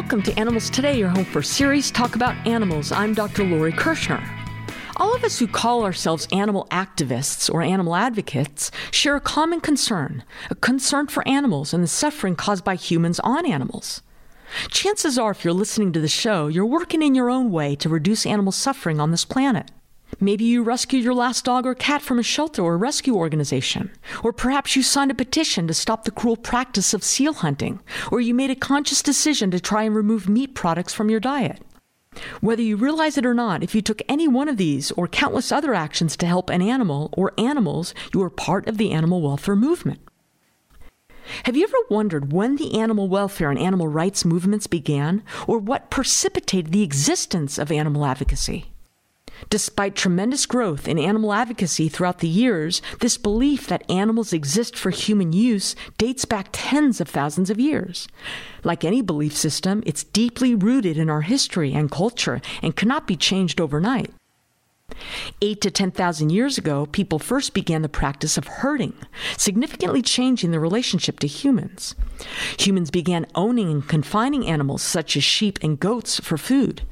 Welcome to Animals Today, your home for series talk about animals. I'm Dr. Lori Kirschner. All of us who call ourselves animal activists or animal advocates share a common concern a concern for animals and the suffering caused by humans on animals. Chances are, if you're listening to the show, you're working in your own way to reduce animal suffering on this planet. Maybe you rescued your last dog or cat from a shelter or rescue organization. Or perhaps you signed a petition to stop the cruel practice of seal hunting. Or you made a conscious decision to try and remove meat products from your diet. Whether you realize it or not, if you took any one of these or countless other actions to help an animal or animals, you are part of the animal welfare movement. Have you ever wondered when the animal welfare and animal rights movements began, or what precipitated the existence of animal advocacy? Despite tremendous growth in animal advocacy throughout the years, this belief that animals exist for human use dates back tens of thousands of years. Like any belief system, it's deeply rooted in our history and culture and cannot be changed overnight. Eight to 10,000 years ago, people first began the practice of herding, significantly changing the relationship to humans. Humans began owning and confining animals such as sheep and goats for food.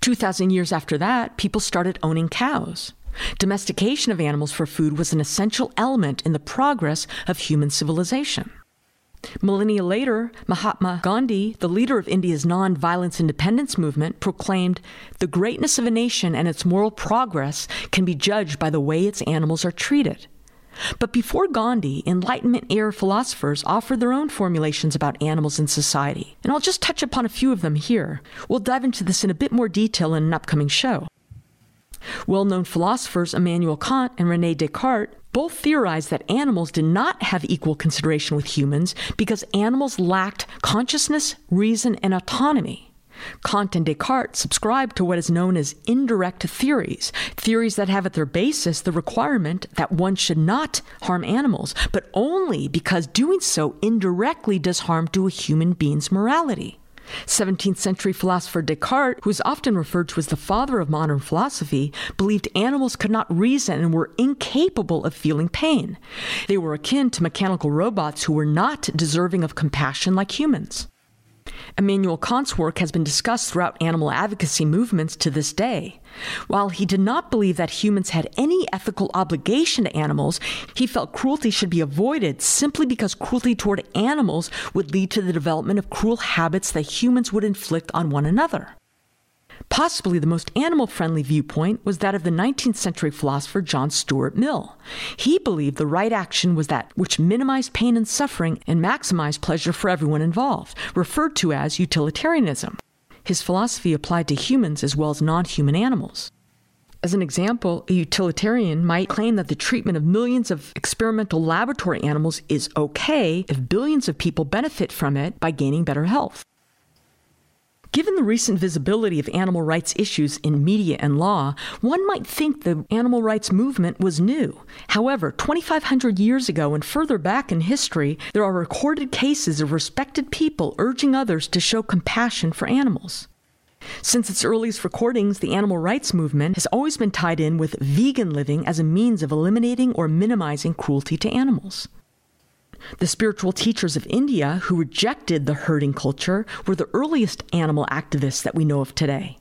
2,000 years after that, people started owning cows. Domestication of animals for food was an essential element in the progress of human civilization. Millennia later, Mahatma Gandhi, the leader of India's non-violence independence movement, proclaimed, "The greatness of a nation and its moral progress can be judged by the way its animals are treated." But before Gandhi, Enlightenment era philosophers offered their own formulations about animals in society, and I'll just touch upon a few of them here. We'll dive into this in a bit more detail in an upcoming show. Well known philosophers Immanuel Kant and Rene Descartes both theorized that animals did not have equal consideration with humans because animals lacked consciousness, reason, and autonomy. Kant and Descartes subscribe to what is known as indirect theories, theories that have at their basis the requirement that one should not harm animals, but only because doing so indirectly does harm to a human being's morality. 17th century philosopher Descartes, who is often referred to as the father of modern philosophy, believed animals could not reason and were incapable of feeling pain. They were akin to mechanical robots who were not deserving of compassion like humans. Immanuel Kant's work has been discussed throughout animal advocacy movements to this day. While he did not believe that humans had any ethical obligation to animals, he felt cruelty should be avoided simply because cruelty toward animals would lead to the development of cruel habits that humans would inflict on one another. Possibly the most animal friendly viewpoint was that of the 19th century philosopher John Stuart Mill. He believed the right action was that which minimized pain and suffering and maximized pleasure for everyone involved, referred to as utilitarianism. His philosophy applied to humans as well as non human animals. As an example, a utilitarian might claim that the treatment of millions of experimental laboratory animals is okay if billions of people benefit from it by gaining better health. Given the recent visibility of animal rights issues in media and law, one might think the animal rights movement was new. However, 2,500 years ago and further back in history, there are recorded cases of respected people urging others to show compassion for animals. Since its earliest recordings, the animal rights movement has always been tied in with vegan living as a means of eliminating or minimizing cruelty to animals. The spiritual teachers of India who rejected the herding culture were the earliest animal activists that we know of today.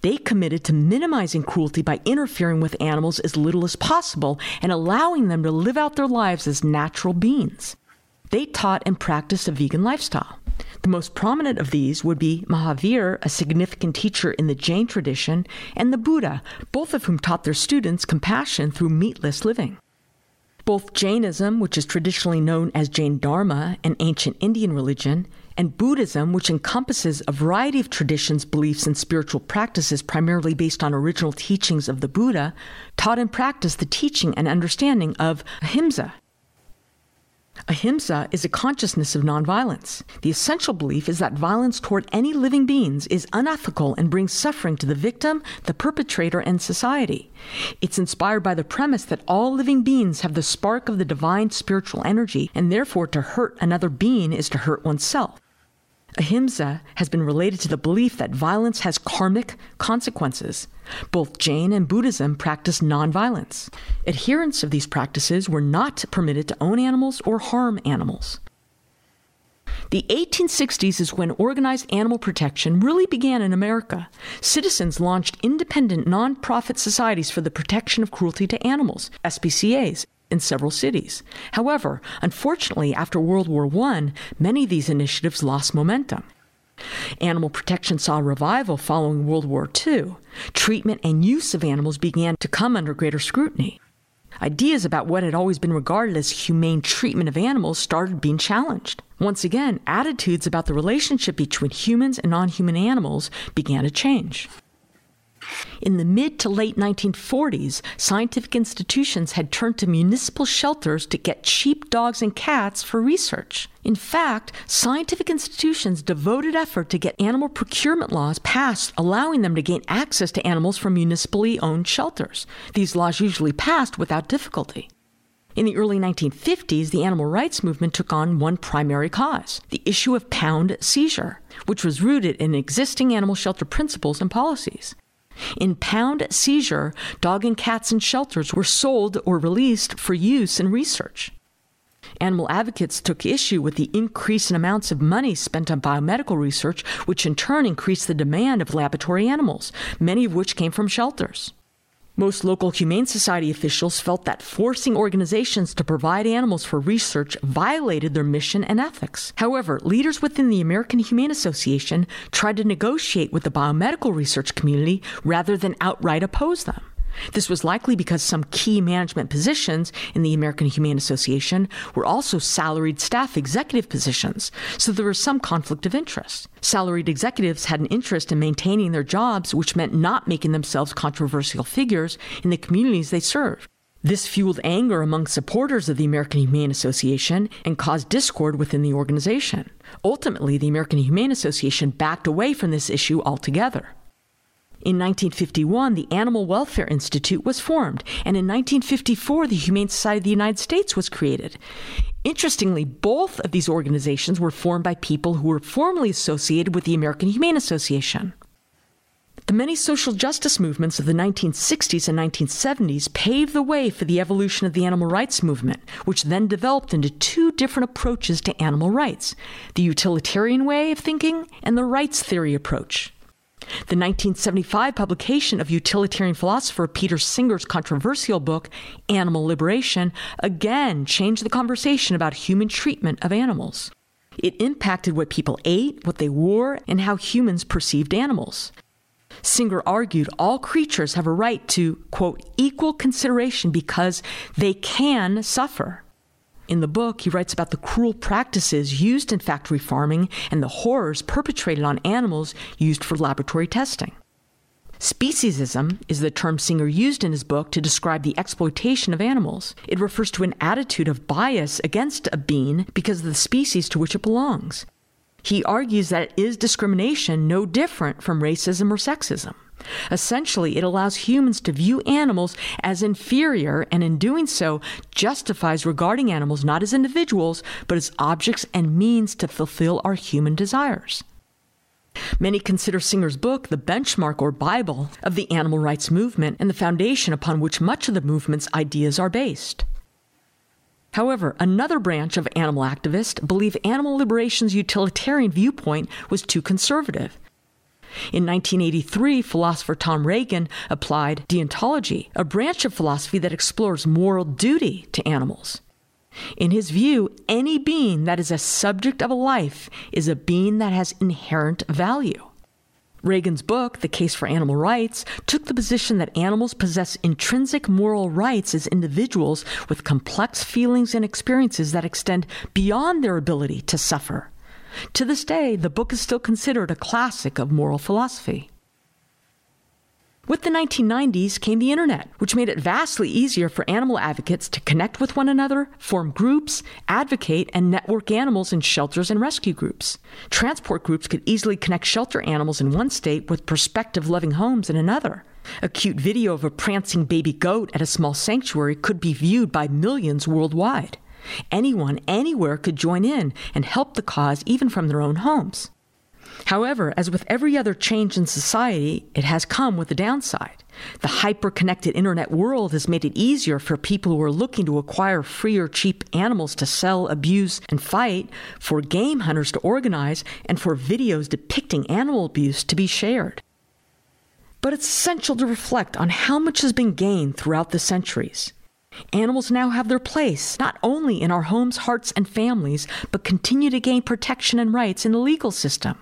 They committed to minimizing cruelty by interfering with animals as little as possible and allowing them to live out their lives as natural beings. They taught and practiced a vegan lifestyle. The most prominent of these would be Mahavir, a significant teacher in the Jain tradition, and the Buddha, both of whom taught their students compassion through meatless living. Both Jainism, which is traditionally known as Jain Dharma, an ancient Indian religion, and Buddhism, which encompasses a variety of traditions, beliefs, and spiritual practices primarily based on original teachings of the Buddha, taught and practiced the teaching and understanding of ahimsa, Ahimsa is a consciousness of nonviolence. The essential belief is that violence toward any living beings is unethical and brings suffering to the victim, the perpetrator, and society. It's inspired by the premise that all living beings have the spark of the divine spiritual energy, and therefore to hurt another being is to hurt oneself. Ahimsa has been related to the belief that violence has karmic consequences. Both Jain and Buddhism practice nonviolence. Adherents of these practices were not permitted to own animals or harm animals. The 1860s is when organized animal protection really began in America. Citizens launched independent nonprofit societies for the protection of cruelty to animals, SPCAs, in several cities. However, unfortunately, after World War I, many of these initiatives lost momentum. Animal protection saw a revival following World War II. Treatment and use of animals began to come under greater scrutiny. Ideas about what had always been regarded as humane treatment of animals started being challenged. Once again, attitudes about the relationship between humans and non human animals began to change. In the mid to late 1940s, scientific institutions had turned to municipal shelters to get cheap dogs and cats for research. In fact, scientific institutions devoted effort to get animal procurement laws passed, allowing them to gain access to animals from municipally owned shelters. These laws usually passed without difficulty. In the early 1950s, the animal rights movement took on one primary cause the issue of pound seizure, which was rooted in existing animal shelter principles and policies. In pound seizure, dog and cats in shelters were sold or released for use in research. Animal advocates took issue with the increase in amounts of money spent on biomedical research, which in turn increased the demand of laboratory animals, many of which came from shelters. Most local Humane Society officials felt that forcing organizations to provide animals for research violated their mission and ethics. However, leaders within the American Humane Association tried to negotiate with the biomedical research community rather than outright oppose them. This was likely because some key management positions in the American Humane Association were also salaried staff executive positions, so there was some conflict of interest. Salaried executives had an interest in maintaining their jobs, which meant not making themselves controversial figures in the communities they served. This fueled anger among supporters of the American Humane Association and caused discord within the organization. Ultimately, the American Humane Association backed away from this issue altogether. In 1951, the Animal Welfare Institute was formed, and in 1954, the Humane Society of the United States was created. Interestingly, both of these organizations were formed by people who were formerly associated with the American Humane Association. The many social justice movements of the 1960s and 1970s paved the way for the evolution of the animal rights movement, which then developed into two different approaches to animal rights the utilitarian way of thinking and the rights theory approach. The 1975 publication of utilitarian philosopher Peter Singer's controversial book, Animal Liberation, again changed the conversation about human treatment of animals. It impacted what people ate, what they wore, and how humans perceived animals. Singer argued all creatures have a right to, quote, equal consideration because they can suffer. In the book, he writes about the cruel practices used in factory farming and the horrors perpetrated on animals used for laboratory testing. Speciesism is the term Singer used in his book to describe the exploitation of animals. It refers to an attitude of bias against a being because of the species to which it belongs. He argues that it is discrimination no different from racism or sexism. Essentially, it allows humans to view animals as inferior, and in doing so, justifies regarding animals not as individuals, but as objects and means to fulfill our human desires. Many consider Singer's book the benchmark or Bible of the animal rights movement and the foundation upon which much of the movement's ideas are based. However, another branch of animal activists believe animal liberation's utilitarian viewpoint was too conservative in 1983, philosopher Tom Regan applied deontology, a branch of philosophy that explores moral duty to animals. In his view, any being that is a subject of a life is a being that has inherent value. Regan's book, The Case for Animal Rights, took the position that animals possess intrinsic moral rights as individuals with complex feelings and experiences that extend beyond their ability to suffer. To this day, the book is still considered a classic of moral philosophy. With the 1990s came the internet, which made it vastly easier for animal advocates to connect with one another, form groups, advocate, and network animals in shelters and rescue groups. Transport groups could easily connect shelter animals in one state with prospective loving homes in another. A cute video of a prancing baby goat at a small sanctuary could be viewed by millions worldwide. Anyone, anywhere could join in and help the cause even from their own homes. However, as with every other change in society, it has come with a downside. The hyper connected internet world has made it easier for people who are looking to acquire free or cheap animals to sell, abuse, and fight, for game hunters to organize, and for videos depicting animal abuse to be shared. But it's essential to reflect on how much has been gained throughout the centuries. Animals now have their place, not only in our homes, hearts, and families, but continue to gain protection and rights in the legal system.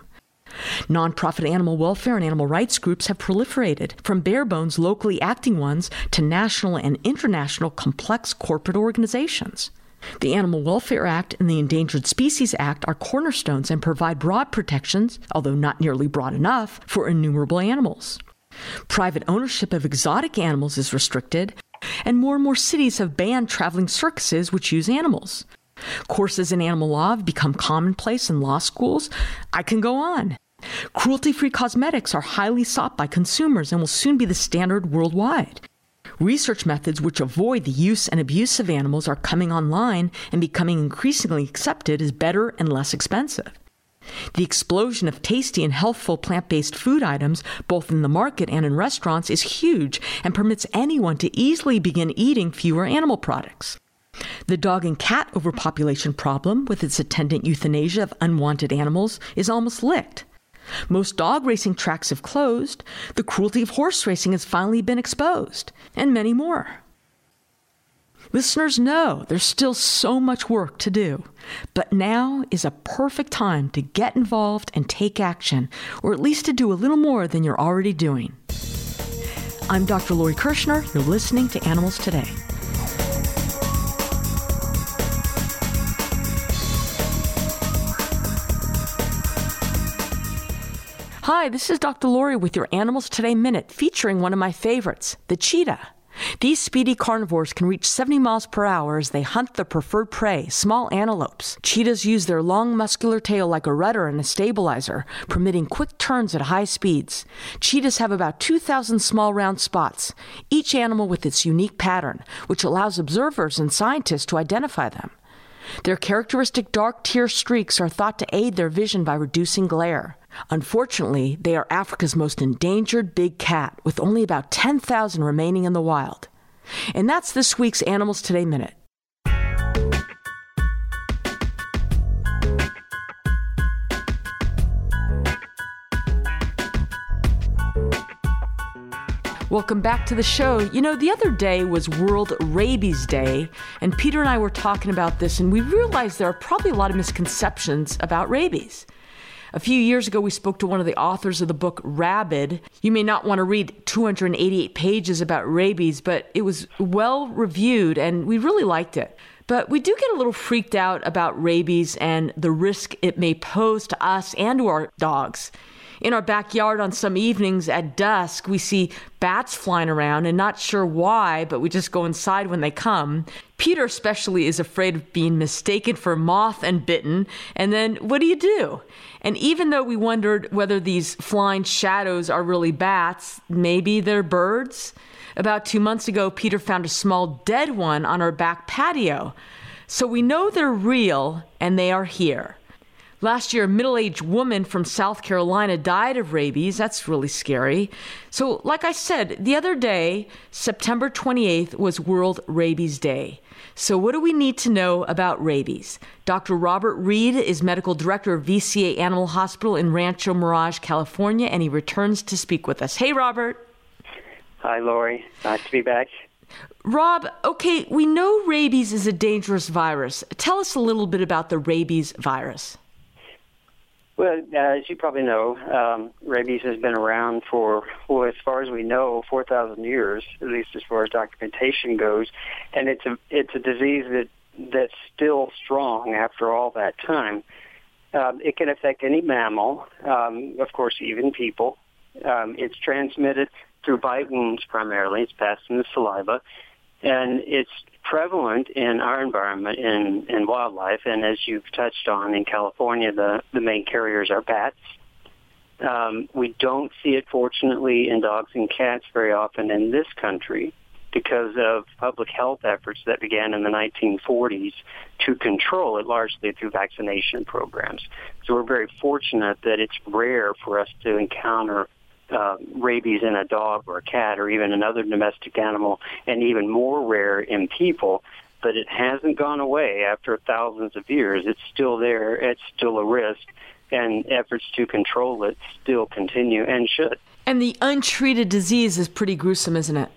Nonprofit animal welfare and animal rights groups have proliferated, from bare bones locally acting ones to national and international complex corporate organizations. The Animal Welfare Act and the Endangered Species Act are cornerstones and provide broad protections, although not nearly broad enough, for innumerable animals. Private ownership of exotic animals is restricted, and more and more cities have banned traveling circuses which use animals. Courses in animal law have become commonplace in law schools. I can go on. Cruelty free cosmetics are highly sought by consumers and will soon be the standard worldwide. Research methods which avoid the use and abuse of animals are coming online and becoming increasingly accepted as better and less expensive. The explosion of tasty and healthful plant based food items, both in the market and in restaurants, is huge and permits anyone to easily begin eating fewer animal products. The dog and cat overpopulation problem, with its attendant euthanasia of unwanted animals, is almost licked. Most dog racing tracks have closed, the cruelty of horse racing has finally been exposed, and many more. Listeners know there's still so much work to do, but now is a perfect time to get involved and take action, or at least to do a little more than you're already doing. I'm Dr. Lori Kirschner. You're listening to Animals Today. Hi, this is Dr. Lori with your Animals Today Minute featuring one of my favorites, the cheetah. These speedy carnivores can reach 70 miles per hour as they hunt their preferred prey, small antelopes. Cheetahs use their long muscular tail like a rudder and a stabilizer, permitting quick turns at high speeds. Cheetahs have about 2,000 small round spots, each animal with its unique pattern, which allows observers and scientists to identify them. Their characteristic dark tear streaks are thought to aid their vision by reducing glare. Unfortunately, they are Africa's most endangered big cat, with only about 10,000 remaining in the wild. And that's this week's Animals Today Minute. Welcome back to the show. You know, the other day was World Rabies Day, and Peter and I were talking about this, and we realized there are probably a lot of misconceptions about rabies. A few years ago, we spoke to one of the authors of the book Rabid. You may not want to read 288 pages about rabies, but it was well reviewed and we really liked it. But we do get a little freaked out about rabies and the risk it may pose to us and to our dogs. In our backyard on some evenings at dusk, we see bats flying around and not sure why, but we just go inside when they come. Peter, especially, is afraid of being mistaken for moth and bitten. And then what do you do? And even though we wondered whether these flying shadows are really bats, maybe they're birds. About two months ago, Peter found a small dead one on our back patio. So we know they're real and they are here. Last year, a middle aged woman from South Carolina died of rabies. That's really scary. So, like I said, the other day, September 28th, was World Rabies Day. So, what do we need to know about rabies? Dr. Robert Reed is medical director of VCA Animal Hospital in Rancho Mirage, California, and he returns to speak with us. Hey, Robert. Hi, Lori. Nice to be back. Rob, okay, we know rabies is a dangerous virus. Tell us a little bit about the rabies virus. Well, uh, as you probably know, um, rabies has been around for, well, as far as we know, 4,000 years, at least as far as documentation goes, and it's a it's a disease that that's still strong after all that time. Um, it can affect any mammal, um, of course, even people. Um, it's transmitted through bite wounds primarily. It's passed in the saliva, and it's prevalent in our environment in, in wildlife, and as you've touched on in California, the, the main carriers are bats. Um, we don't see it, fortunately, in dogs and cats very often in this country. because of public health efforts that began in the 1940s to control it largely through vaccination programs. So we're very fortunate that it's rare for us to encounter uh, rabies in a dog or a cat or even another domestic animal, and even more rare in people. But it hasn't gone away after thousands of years. It's still there. It's still a risk, and efforts to control it still continue and should. And the untreated disease is pretty gruesome, isn't it?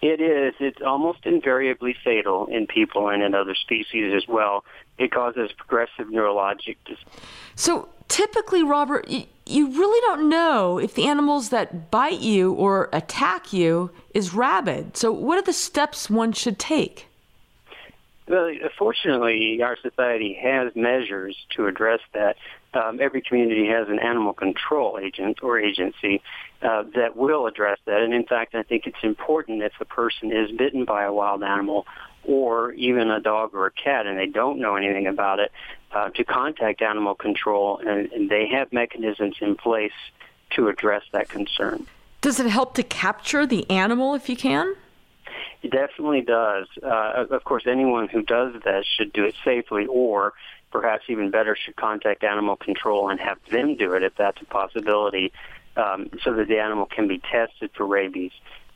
It is. It's almost invariably fatal in people and in other species as well. It causes progressive neurologic disease. So typically, Robert, you really don't know if the animals that bite you or attack you is rabid. So what are the steps one should take? Well, fortunately, our society has measures to address that. Um, every community has an animal control agent or agency uh, that will address that. And in fact, I think it's important if a person is bitten by a wild animal or even a dog or a cat and they don't know anything about it, uh, to contact animal control, and, and they have mechanisms in place to address that concern. Does it help to capture the animal if you can? It definitely does. Uh, of course, anyone who does that should do it safely, or perhaps even better, should contact animal control and have them do it if that's a possibility, um, so that the animal can be tested for rabies.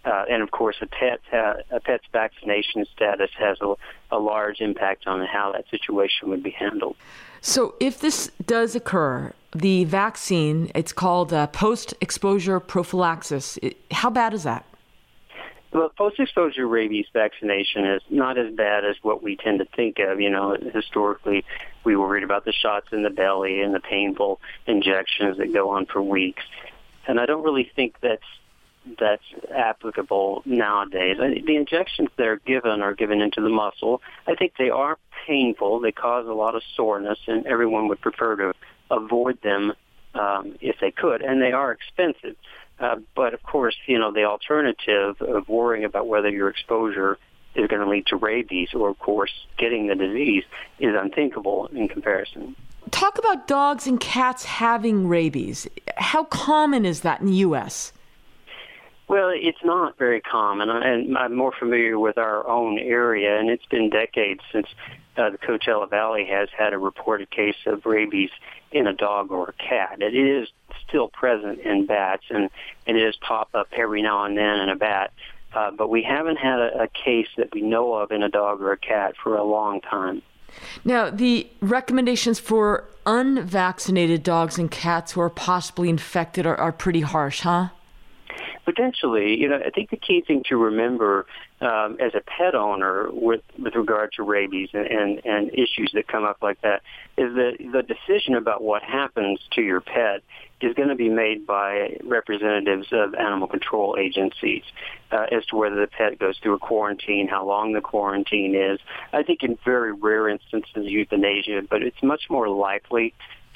Uh, and of course, a pet uh, a pet's vaccination status has a, a large impact on how that situation would be handled. So, if this does occur, the vaccine it's called uh, post-exposure prophylaxis. It, how bad is that? Well, post-exposure rabies vaccination is not as bad as what we tend to think of. You know, historically, we worried about the shots in the belly and the painful injections that go on for weeks, and I don't really think that's that's applicable nowadays. The injections they're given are given into the muscle. I think they are painful. They cause a lot of soreness, and everyone would prefer to avoid them um, if they could. And they are expensive. Uh, but of course, you know, the alternative of worrying about whether your exposure is going to lead to rabies or, of course, getting the disease is unthinkable in comparison. Talk about dogs and cats having rabies. How common is that in the U.S.? Well, it's not very common, and I'm more familiar with our own area, and it's been decades since uh, the Coachella Valley has had a reported case of rabies in a dog or a cat. It is still present in bats, and, it does pop up every now and then in a bat, uh, but we haven't had a, a case that we know of in a dog or a cat for a long time. Now, the recommendations for unvaccinated dogs and cats who are possibly infected are, are pretty harsh, huh? Potentially, you know, I think the key thing to remember um, as a pet owner with with regard to rabies and, and and issues that come up like that is that the decision about what happens to your pet is going to be made by representatives of animal control agencies uh, as to whether the pet goes through a quarantine, how long the quarantine is. I think in very rare instances euthanasia, but it's much more likely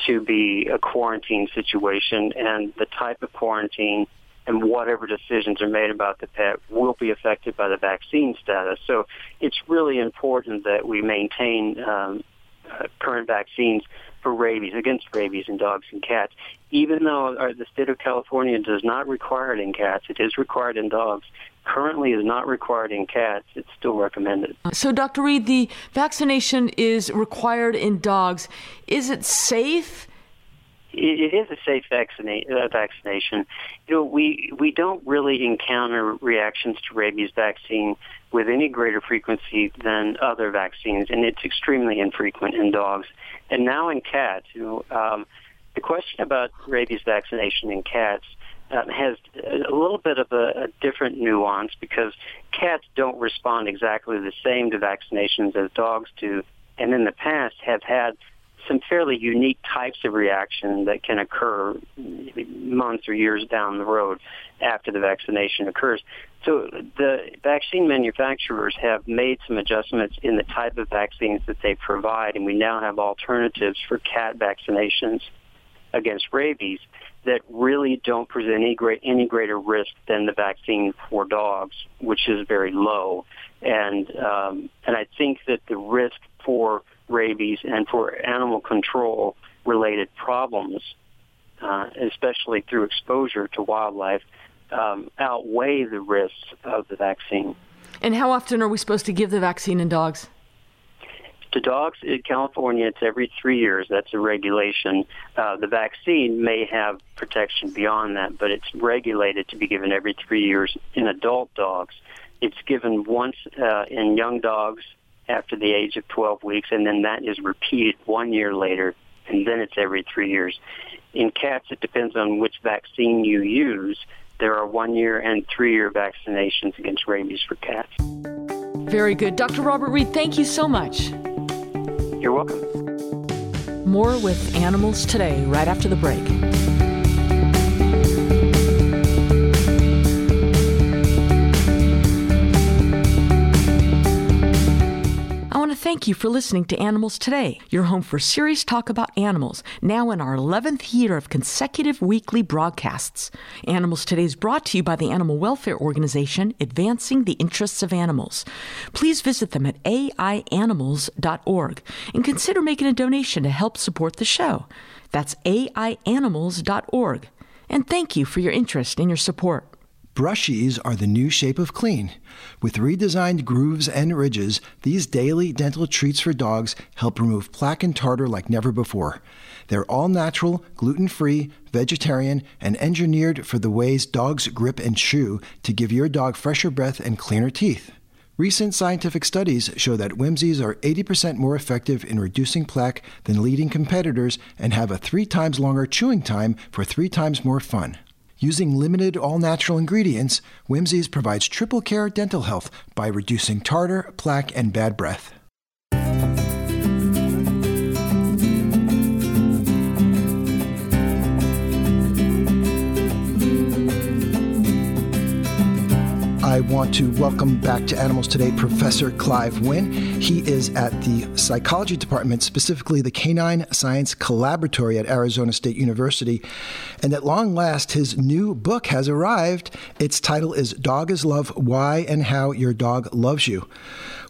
to be a quarantine situation and the type of quarantine and whatever decisions are made about the pet will be affected by the vaccine status. So it's really important that we maintain um, uh, current vaccines for rabies, against rabies in dogs and cats. Even though uh, the state of California does not require it in cats, it is required in dogs. Currently is not required in cats. It's still recommended. So, Dr. Reed, the vaccination is required in dogs. Is it safe? It is a safe uh, vaccination. You know, we we don't really encounter reactions to rabies vaccine with any greater frequency than other vaccines, and it's extremely infrequent in dogs. And now in cats, you know, um, the question about rabies vaccination in cats um, has a little bit of a, a different nuance because cats don't respond exactly the same to vaccinations as dogs do, and in the past have had some fairly unique types of reaction that can occur months or years down the road after the vaccination occurs. So the vaccine manufacturers have made some adjustments in the type of vaccines that they provide, and we now have alternatives for cat vaccinations against rabies that really don't present any great any greater risk than the vaccine for dogs, which is very low. And um, and I think that the risk for rabies and for animal control related problems, uh, especially through exposure to wildlife, um, outweigh the risks of the vaccine. And how often are we supposed to give the vaccine in dogs? To dogs in California, it's every three years. That's a regulation. Uh, the vaccine may have protection beyond that, but it's regulated to be given every three years. In adult dogs, it's given once uh, in young dogs after the age of 12 weeks, and then that is repeated one year later, and then it's every three years. In cats, it depends on which vaccine you use. There are one year and three year vaccinations against rabies for cats. Very good. Dr. Robert Reed, thank you so much. You're welcome. More with Animals Today right after the break. Thank you for listening to Animals Today, your home for serious talk about animals, now in our 11th year of consecutive weekly broadcasts. Animals Today is brought to you by the animal welfare organization Advancing the Interests of Animals. Please visit them at aianimals.org and consider making a donation to help support the show. That's aianimals.org. And thank you for your interest and your support. Brushzees are the new shape of clean. With redesigned grooves and ridges, these daily dental treats for dogs help remove plaque and tartar like never before. They're all natural, gluten free, vegetarian, and engineered for the ways dogs grip and chew to give your dog fresher breath and cleaner teeth. Recent scientific studies show that Whimzees are 80% more effective in reducing plaque than leading competitors and have a three times longer chewing time for three times more fun. Using limited all natural ingredients, Whimzees provides triple care dental health by reducing tartar, plaque, and bad breath. I want to welcome back to Animals Today Professor Clive Wynne. He is at the psychology department, specifically the Canine Science Collaboratory at Arizona State University. And at long last, his new book has arrived. Its title is Dog is Love Why and How Your Dog Loves You.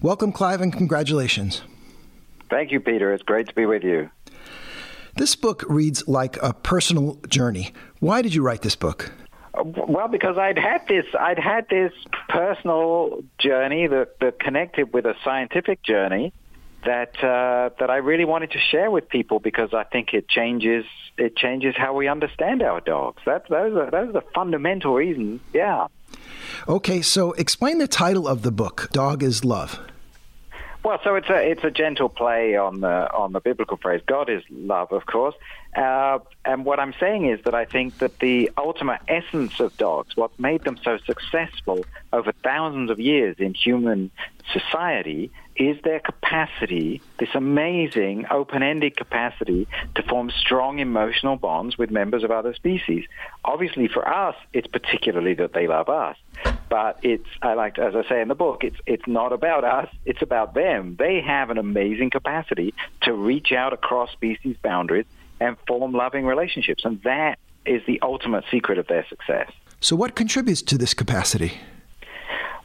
Welcome, Clive, and congratulations. Thank you, Peter. It's great to be with you. This book reads like a personal journey. Why did you write this book? Well, because I'd had this, I'd had this personal journey that, that connected with a scientific journey that uh, that I really wanted to share with people because I think it changes it changes how we understand our dogs. That those are those are the fundamental reasons. Yeah. Okay, so explain the title of the book. Dog is love. Well, so it's a it's a gentle play on the on the biblical phrase God is love, of course. Uh, and what I'm saying is that I think that the ultimate essence of dogs, what made them so successful over thousands of years in human society, is their capacity, this amazing open-ended capacity to form strong emotional bonds with members of other species. Obviously, for us, it's particularly that they love us. But it's, I like, to, as I say in the book, it's it's not about us. It's about them. They have an amazing capacity to reach out across species boundaries and form loving relationships, and that is the ultimate secret of their success. So, what contributes to this capacity?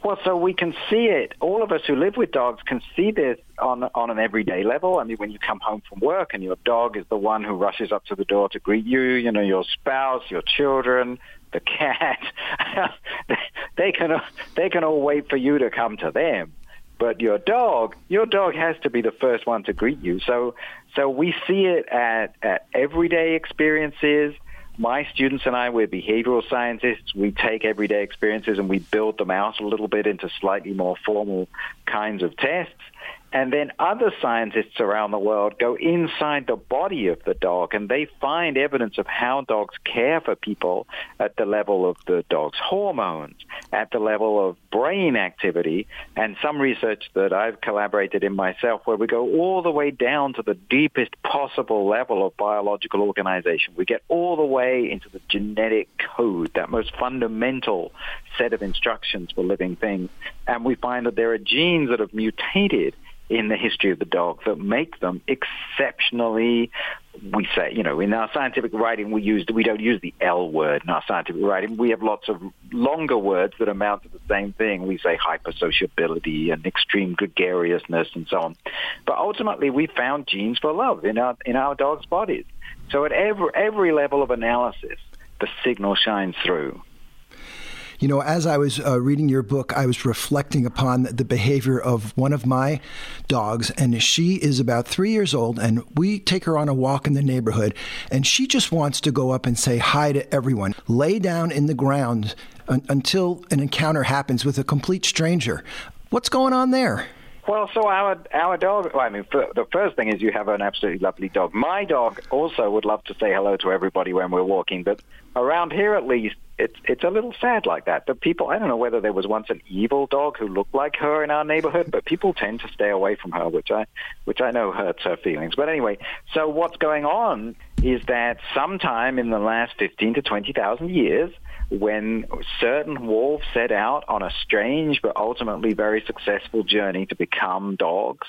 Well, so we can see it. All of us who live with dogs can see this on on an everyday level. I mean, when you come home from work and your dog is the one who rushes up to the door to greet you, you know, your spouse, your children, the cat, they can they can all wait for you to come to them. But your dog, your dog has to be the first one to greet you. So so we see it at, at everyday experiences. My students and I, we're behavioral scientists. We take everyday experiences and we build them out a little bit into slightly more formal kinds of tests. And then other scientists around the world go inside the body of the dog and they find evidence of how dogs care for people at the level of the dog's hormones, at the level of brain activity, and some research that I've collaborated in myself where we go all the way down to the deepest possible level of biological organization. We get all the way into the genetic code, that most fundamental set of instructions for living things. And we find that there are genes that have mutated in the history of the dog that make them exceptionally we say, you know, in our scientific writing, we use we don't use the L word in our scientific writing. We have lots of longer words that amount to the same thing. We say hypersociability and extreme gregariousness and so on. But ultimately, we found genes for love in our in our dogs' bodies. So at every every level of analysis, the signal shines through. You know, as I was uh, reading your book, I was reflecting upon the behavior of one of my dogs, and she is about three years old, and we take her on a walk in the neighborhood, and she just wants to go up and say hi to everyone, lay down in the ground un- until an encounter happens with a complete stranger. What's going on there? Well, so our our dog. Well, I mean, the first thing is you have an absolutely lovely dog. My dog also would love to say hello to everybody when we're walking, but around here at least, it's it's a little sad like that. The people, I don't know whether there was once an evil dog who looked like her in our neighborhood, but people tend to stay away from her, which I which I know hurts her feelings. But anyway, so what's going on is that sometime in the last fifteen to twenty thousand years when certain wolves set out on a strange but ultimately very successful journey to become dogs,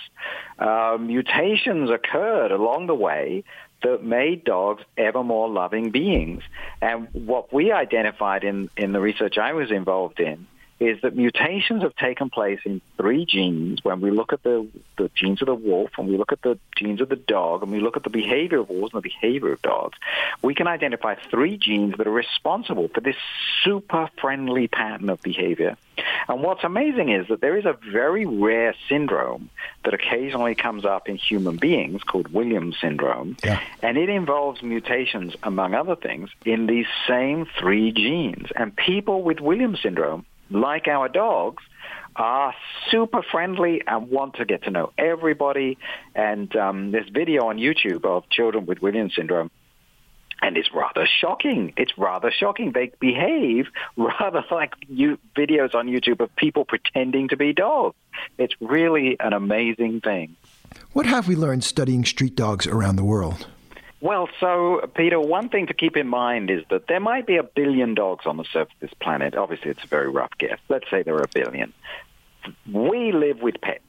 uh, mutations occurred along the way that made dogs ever more loving beings. And what we identified in, in the research I was involved in is that mutations have taken place in three genes when we look at the, the genes of the wolf and we look at the genes of the dog and we look at the behavior of wolves and the behavior of dogs. We can identify three genes that are responsible for this super friendly pattern of behavior. And what's amazing is that there is a very rare syndrome that occasionally comes up in human beings called Williams syndrome. Yeah. And it involves mutations, among other things, in these same three genes. And people with Williams syndrome like our dogs, are super friendly and want to get to know everybody. And um, video on YouTube of children with Williams syndrome. And it's rather shocking. It's rather shocking. They behave rather like you, videos on YouTube of people pretending to be dogs. It's really an amazing thing. What have we learned studying street dogs around the world? Well, so, Peter, one thing to keep in mind is that there might be a billion dogs on the surface of this planet. Obviously, it's a very rough guess. Let's say there are a billion. We live with pets,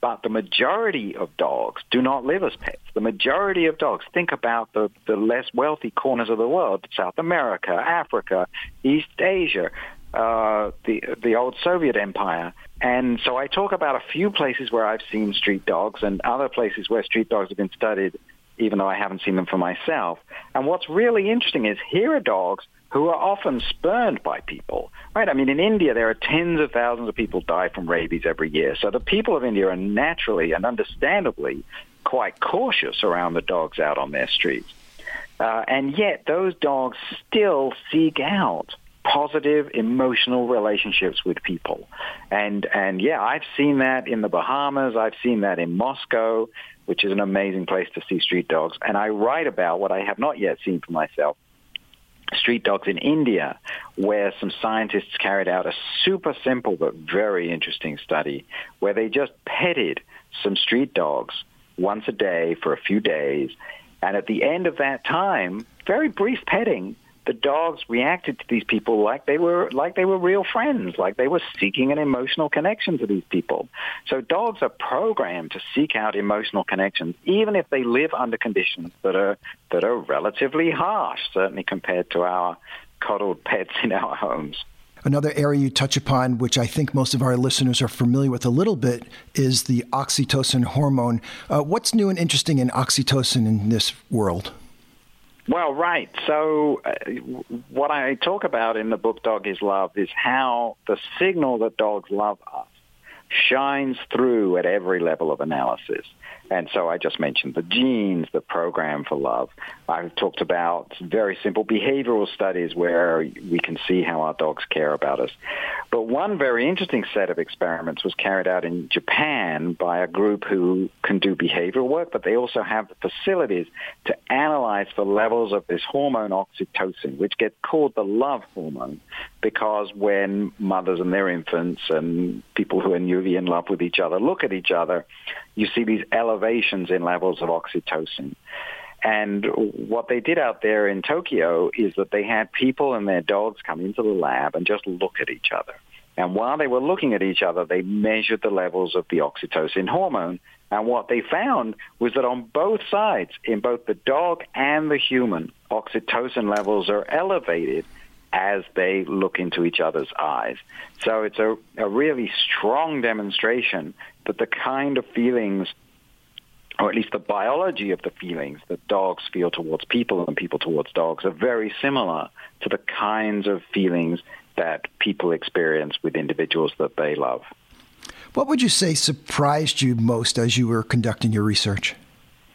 but the majority of dogs do not live as pets. The majority of dogs, think about the, the less wealthy corners of the world, South America, Africa, East Asia, uh, the, the old Soviet Empire. And so I talk about a few places where I've seen street dogs and other places where street dogs have been studied even though I haven't seen them for myself. And what's really interesting is here are dogs who are often spurned by people, right? I mean, in India, there are tens of thousands of people die from rabies every year. So the people of India are naturally and understandably quite cautious around the dogs out on their streets. Uh, and yet those dogs still seek out positive emotional relationships with people. And and yeah, I've seen that in the Bahamas, I've seen that in Moscow, which is an amazing place to see street dogs. And I write about what I have not yet seen for myself. Street dogs in India, where some scientists carried out a super simple but very interesting study where they just petted some street dogs once a day for a few days. And at the end of that time, very brief petting, the dogs reacted to these people like they were like they were real friends, like they were seeking an emotional connection to these people. So dogs are programmed to seek out emotional connections, even if they live under conditions that are that are relatively harsh, certainly compared to our coddled pets in our homes. Another area you touch upon, which I think most of our listeners are familiar with a little bit, is the oxytocin hormone. Uh, what's new and interesting in oxytocin in this world? Well, right. So, uh, what I talk about in the book Dog is Love is how the signal that dogs love us shines through at every level of analysis. And so I just mentioned the genes, the program for love. I've talked about very simple behavioral studies where we can see how our dogs care about us. But one very interesting set of experiments was carried out in Japan by a group who can do behavioral work, but they also have the facilities to analyze the levels of this hormone oxytocin, which gets called the love hormone because when mothers and their infants and people who are newly in love with each other look at each other, you see these elevations in levels of oxytocin. And what they did out there in Tokyo is that they had people and their dogs come into the lab and just look at each other. And while they were looking at each other, they measured the levels of the oxytocin hormone. And what they found was that on both sides, in both the dog and the human, oxytocin levels are elevated as they look into each other's eyes. So it's a, a really strong demonstration that the kind of feelings or at least the biology of the feelings that dogs feel towards people and people towards dogs are very similar to the kinds of feelings that people experience with individuals that they love. What would you say surprised you most as you were conducting your research?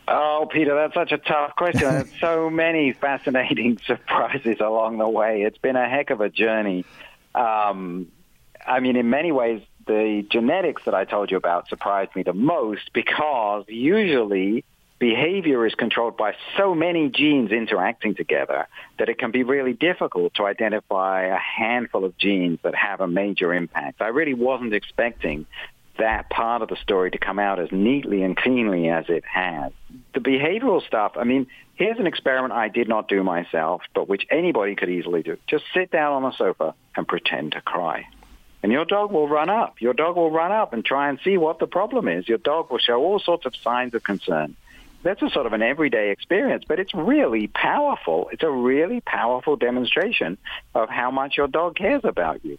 Oh, Peter, that's such a tough question. so many fascinating surprises along the way. It's been a heck of a journey. Um, I mean, in many ways, the genetics that I told you about surprised me the most because usually behavior is controlled by so many genes interacting together that it can be really difficult to identify a handful of genes that have a major impact. I really wasn't expecting that part of the story to come out as neatly and cleanly as it has. The behavioral stuff, I mean, here's an experiment I did not do myself, but which anybody could easily do. Just sit down on the sofa and pretend to cry. And your dog will run up. Your dog will run up and try and see what the problem is. Your dog will show all sorts of signs of concern that's a sort of an everyday experience, but it's really powerful. It's a really powerful demonstration of how much your dog cares about you.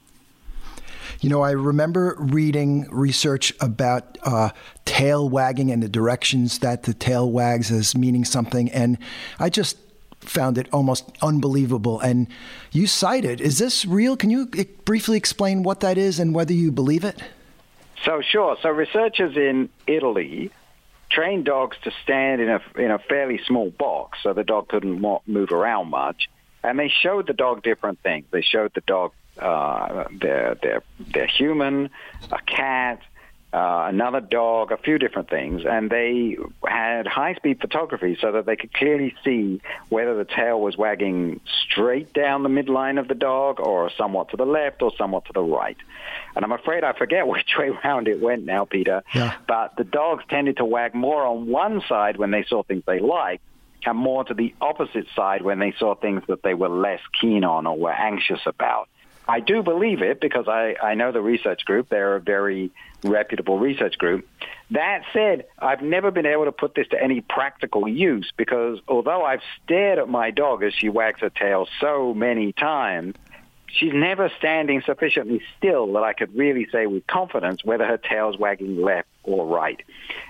You know, I remember reading research about uh, tail wagging and the directions that the tail wags as meaning something, and I just found it almost unbelievable. And you cited, is this real? Can you briefly explain what that is and whether you believe it? So, sure. So, researchers in Italy trained dogs to stand in a in a fairly small box, so the dog couldn't move around much. And they showed the dog different things. They showed the dog uh, their their their human, a cat, uh, another dog, a few different things, and they had high-speed photography so that they could clearly see whether the tail was wagging straight down the midline of the dog, or somewhat to the left, or somewhat to the right. And I'm afraid I forget which way round it went now, Peter. Yeah. But the dogs tended to wag more on one side when they saw things they liked, and more to the opposite side when they saw things that they were less keen on or were anxious about. I do believe it because I, I know the research group. They're a very reputable research group. That said, I've never been able to put this to any practical use because although I've stared at my dog as she wags her tail so many times, she's never standing sufficiently still that I could really say with confidence whether her tail's wagging left or right.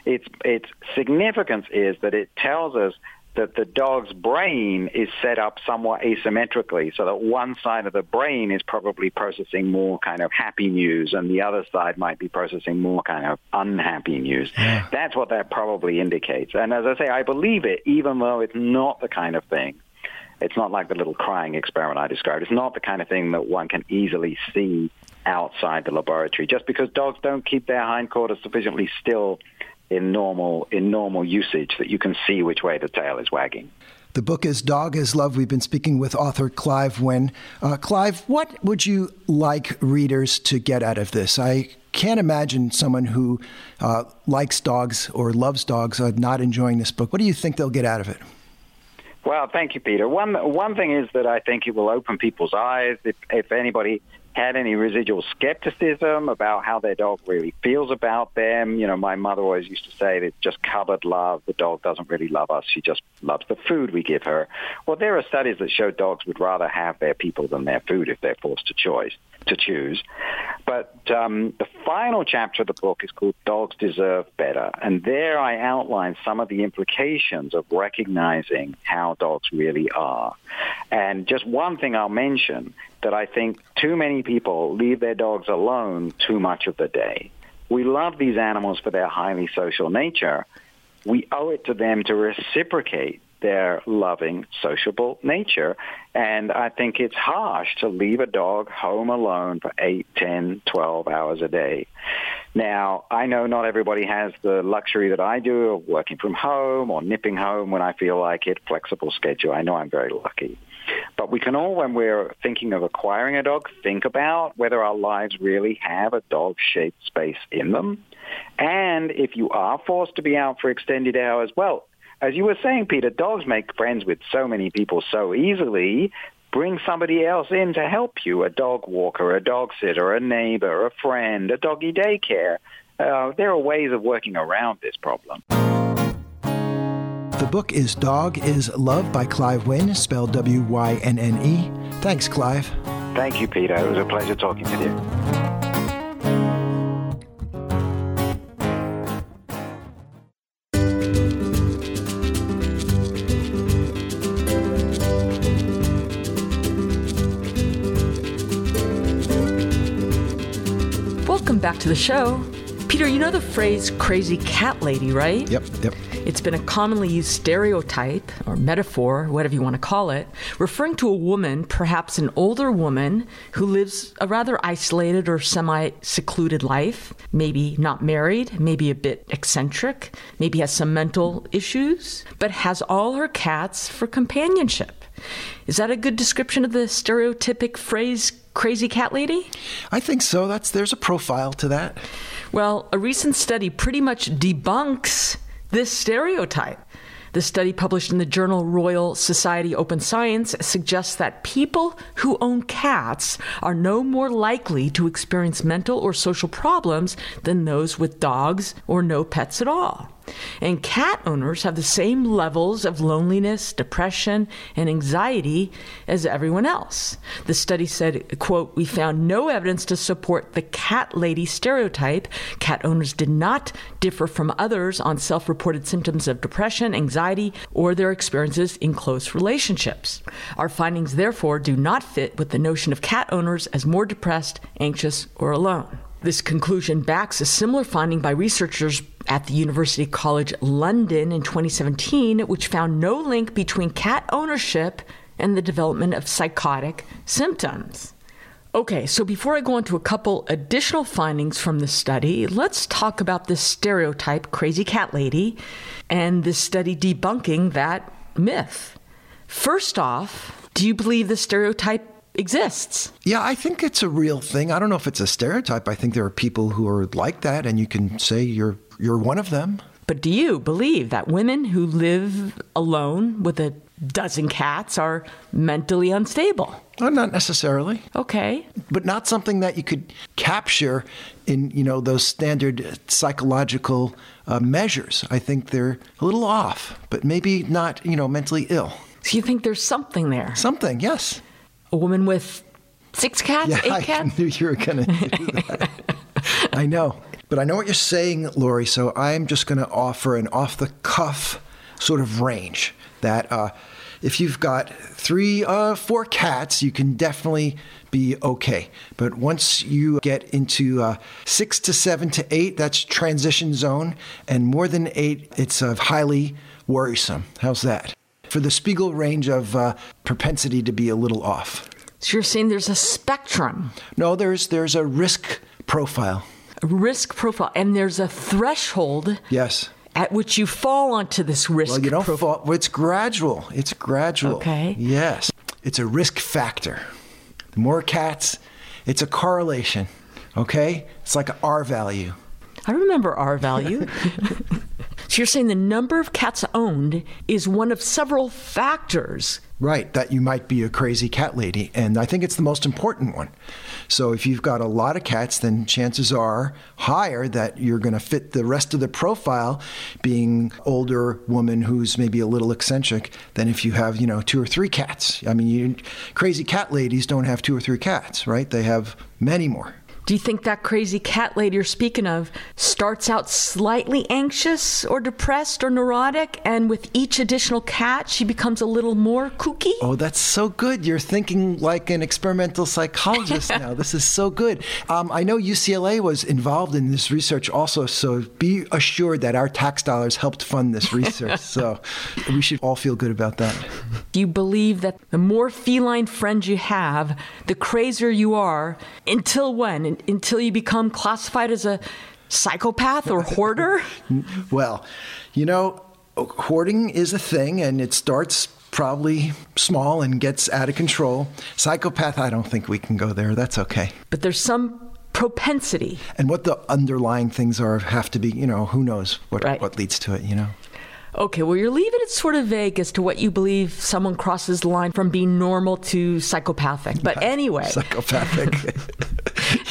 Its, its significance is that it tells us that the dog's brain is set up somewhat asymmetrically so that one side of the brain is probably processing more kind of happy news and the other side might be processing more kind of unhappy news. Yeah. That's what that probably indicates. And as I say, I believe it even though it's not the kind of thing. It's not like the little crying experiment I described. It's not the kind of thing that one can easily see outside the laboratory. Just because dogs don't keep their hindquarters sufficiently still in normal in normal usage that you can see which way the tail is wagging. The book is Dog is Love. We've been speaking with author Clive Wynne. Uh, Clive, what would you like readers to get out of this? I can't imagine someone who uh, likes dogs or loves dogs uh, not enjoying this book. What do you think they'll get out of it? Well, thank you, Peter. One one thing is that I think it will open people's eyes. If if anybody had any residual skepticism about how their dog really feels about them. You know, my mother always used to say that just cupboard love. The dog doesn't really love us. She just loves the food we give her. Well, there are studies that show dogs would rather have their people than their food if they're forced to choice to choose. But um, the final chapter of the book is called Dogs Deserve Better. And there I outline some of the implications of recognizing how dogs really are. And just one thing I'll mention that I think too many people leave their dogs alone too much of the day. We love these animals for their highly social nature. We owe it to them to reciprocate their loving, sociable nature. And I think it's harsh to leave a dog home alone for 8, 10, 12 hours a day. Now, I know not everybody has the luxury that I do of working from home or nipping home when I feel like it, flexible schedule. I know I'm very lucky. But we can all, when we're thinking of acquiring a dog, think about whether our lives really have a dog-shaped space in them. And if you are forced to be out for extended hours, well, as you were saying, Peter, dogs make friends with so many people so easily. Bring somebody else in to help you, a dog walker, a dog sitter, a neighbor, a friend, a doggy daycare. Uh, there are ways of working around this problem. The book is Dog is Love by Clive Wynne, spelled W Y N N E. Thanks, Clive. Thank you, Peter. It was a pleasure talking with you. Back to the show. Peter, you know the phrase crazy cat lady, right? Yep, yep. It's been a commonly used stereotype or metaphor, whatever you want to call it, referring to a woman, perhaps an older woman, who lives a rather isolated or semi secluded life, maybe not married, maybe a bit eccentric, maybe has some mental issues, but has all her cats for companionship. Is that a good description of the stereotypic phrase crazy cat lady? I think so. That's there's a profile to that. Well, a recent study pretty much debunks this stereotype. The study published in the journal Royal Society Open Science suggests that people who own cats are no more likely to experience mental or social problems than those with dogs or no pets at all. And cat owners have the same levels of loneliness, depression, and anxiety as everyone else. The study said, quote, we found no evidence to support the cat lady stereotype. Cat owners did not differ from others on self-reported symptoms of depression, anxiety, or their experiences in close relationships. Our findings therefore do not fit with the notion of cat owners as more depressed, anxious, or alone. This conclusion backs a similar finding by researchers at the University College London in 2017, which found no link between cat ownership and the development of psychotic symptoms. Okay, so before I go on to a couple additional findings from the study, let's talk about this stereotype, crazy cat lady, and this study debunking that myth. First off, do you believe the stereotype exists. Yeah, I think it's a real thing. I don't know if it's a stereotype. I think there are people who are like that, and you can say you're you're one of them. But do you believe that women who live alone with a dozen cats are mentally unstable? Well, not necessarily. Okay. But not something that you could capture in, you know, those standard psychological uh, measures. I think they're a little off, but maybe not, you know, mentally ill. So you think there's something there? Something, yes a woman with six cats, yeah, eight cats? I knew you were going to do that. I know. But I know what you're saying, Lori, so I'm just going to offer an off the cuff sort of range that uh, if you've got three, uh, four cats, you can definitely be okay. But once you get into uh, six to seven to eight, that's transition zone. And more than eight, it's uh, highly worrisome. How's that? For the Spiegel range of uh, propensity to be a little off. So you're saying there's a spectrum? No, there's there's a risk profile. A risk profile, and there's a threshold. Yes. At which you fall onto this risk. Well, you don't fall. It's gradual. It's gradual. Okay. Yes. It's a risk factor. The more cats, it's a correlation. Okay. It's like an R value. I remember R value. So you're saying the number of cats owned is one of several factors. Right, that you might be a crazy cat lady. And I think it's the most important one. So if you've got a lot of cats, then chances are higher that you're going to fit the rest of the profile being older woman who's maybe a little eccentric than if you have, you know, two or three cats. I mean, you, crazy cat ladies don't have two or three cats, right? They have many more. Do you think that crazy cat lady you're speaking of starts out slightly anxious or depressed or neurotic, and with each additional cat, she becomes a little more kooky? Oh, that's so good. You're thinking like an experimental psychologist now. This is so good. Um, I know UCLA was involved in this research also, so be assured that our tax dollars helped fund this research. so we should all feel good about that. Do you believe that the more feline friends you have, the crazier you are? Until when? Until you become classified as a psychopath or hoarder? well, you know, hoarding is a thing and it starts probably small and gets out of control. Psychopath, I don't think we can go there. That's okay. But there's some propensity. And what the underlying things are have to be, you know, who knows what, right. what leads to it, you know? Okay, well, you're leaving it sort of vague as to what you believe someone crosses the line from being normal to psychopathic. But anyway. Psychopathic.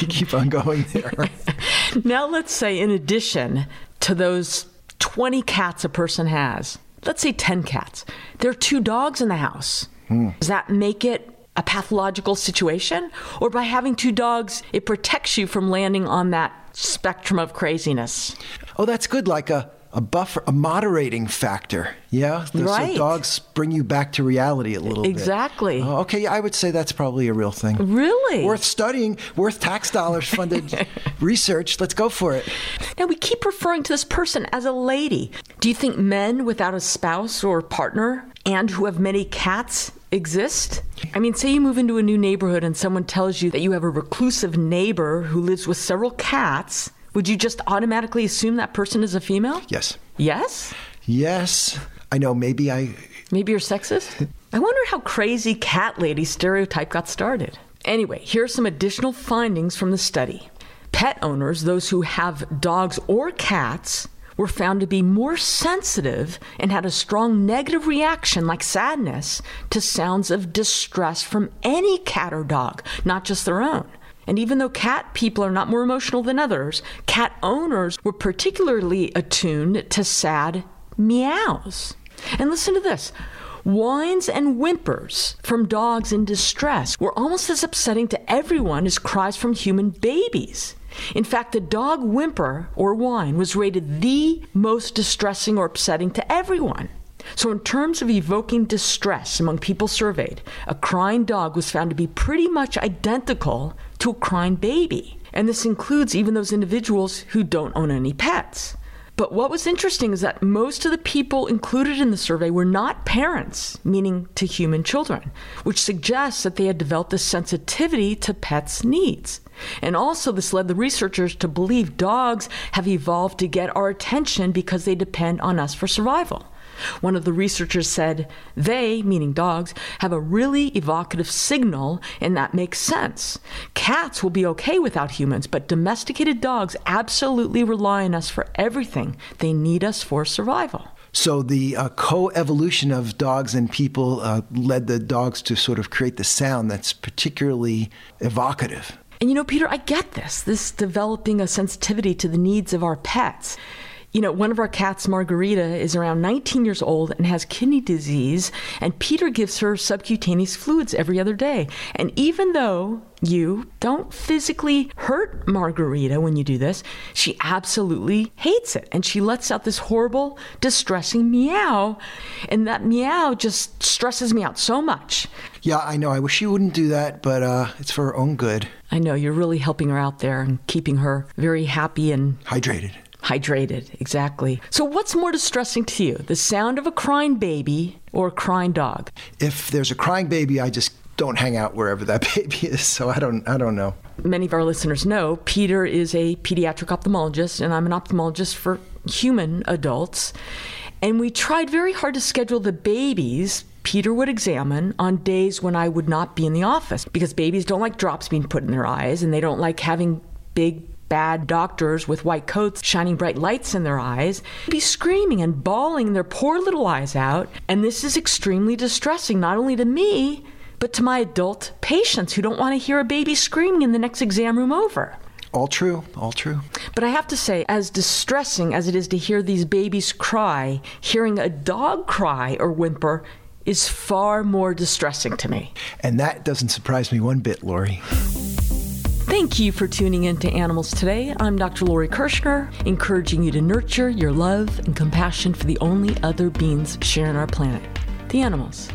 you keep on going there. now, let's say, in addition to those 20 cats a person has, let's say 10 cats, there are two dogs in the house. Hmm. Does that make it a pathological situation? Or by having two dogs, it protects you from landing on that spectrum of craziness? Oh, that's good. Like a a buffer, a moderating factor. Yeah, The- Right. So dogs bring you back to reality a little Exactly. bit. Oh, okay, yeah, I would say that's probably a real thing. Really? Worth studying, worth tax dollars funded research. Let's go for it. Now, we keep referring to this person as a lady. Do you think men without a spouse or partner and who have many cats exist? I mean, say you move into a new neighborhood and someone tells you that you have a reclusive neighbor who lives with several cats. Would you just automatically assume that person is a female? Yes. Yes? Yes. I know, maybe I. Maybe you're sexist? I wonder how crazy cat lady stereotype got started. Anyway, here are some additional findings from the study. Pet owners, those who have dogs or cats, were found to be more sensitive and had a strong negative reaction, like sadness, to sounds of distress from any cat or dog, not just their own. And even though cat people are not more emotional than others, cat owners were particularly attuned to sad meows. And listen to this whines and whimpers from dogs in distress were almost as upsetting to everyone as cries from human babies. In fact, the dog whimper or whine was rated the most distressing or upsetting to everyone. So, in terms of evoking distress among people surveyed, a crying dog was found to be pretty much identical to a crying baby. And this includes even those individuals who don't own any pets. But what was interesting is that most of the people included in the survey were not parents, meaning to human children, which suggests that they had developed a sensitivity to pets' needs. And also, this led the researchers to believe dogs have evolved to get our attention because they depend on us for survival. One of the researchers said, they, meaning dogs, have a really evocative signal, and that makes sense. Cats will be okay without humans, but domesticated dogs absolutely rely on us for everything. They need us for survival. So the uh, co-evolution of dogs and people uh, led the dogs to sort of create the sound that's particularly evocative. And you know, Peter, I get this this developing a sensitivity to the needs of our pets. You know, one of our cats, Margarita, is around 19 years old and has kidney disease, and Peter gives her subcutaneous fluids every other day. And even though you don't physically hurt Margarita when you do this, she absolutely hates it. And she lets out this horrible, distressing meow. And that meow just stresses me out so much. Yeah, I know. I wish you wouldn't do that, but uh, it's for her own good. I know you're really helping her out there and keeping her very happy and Hydrated. Hydrated, exactly. So, what's more distressing to you, the sound of a crying baby or a crying dog? If there's a crying baby, I just don't hang out wherever that baby is. So I don't. I don't know. Many of our listeners know Peter is a pediatric ophthalmologist, and I'm an ophthalmologist for human adults. And we tried very hard to schedule the babies Peter would examine on days when I would not be in the office because babies don't like drops being put in their eyes and they don't like having big bad doctors with white coats shining bright lights in their eyes be screaming and bawling their poor little eyes out. And this is extremely distressing, not only to me, but to my adult patients who don't want to hear a baby screaming in the next exam room over. All true. All true. But I have to say, as distressing as it is to hear these babies cry, hearing a dog cry or whimper is far more distressing to me. And that doesn't surprise me one bit, Lori. Thank you for tuning in to Animals Today. I'm Dr. Lori Kirschner, encouraging you to nurture your love and compassion for the only other beings sharing our planet the animals.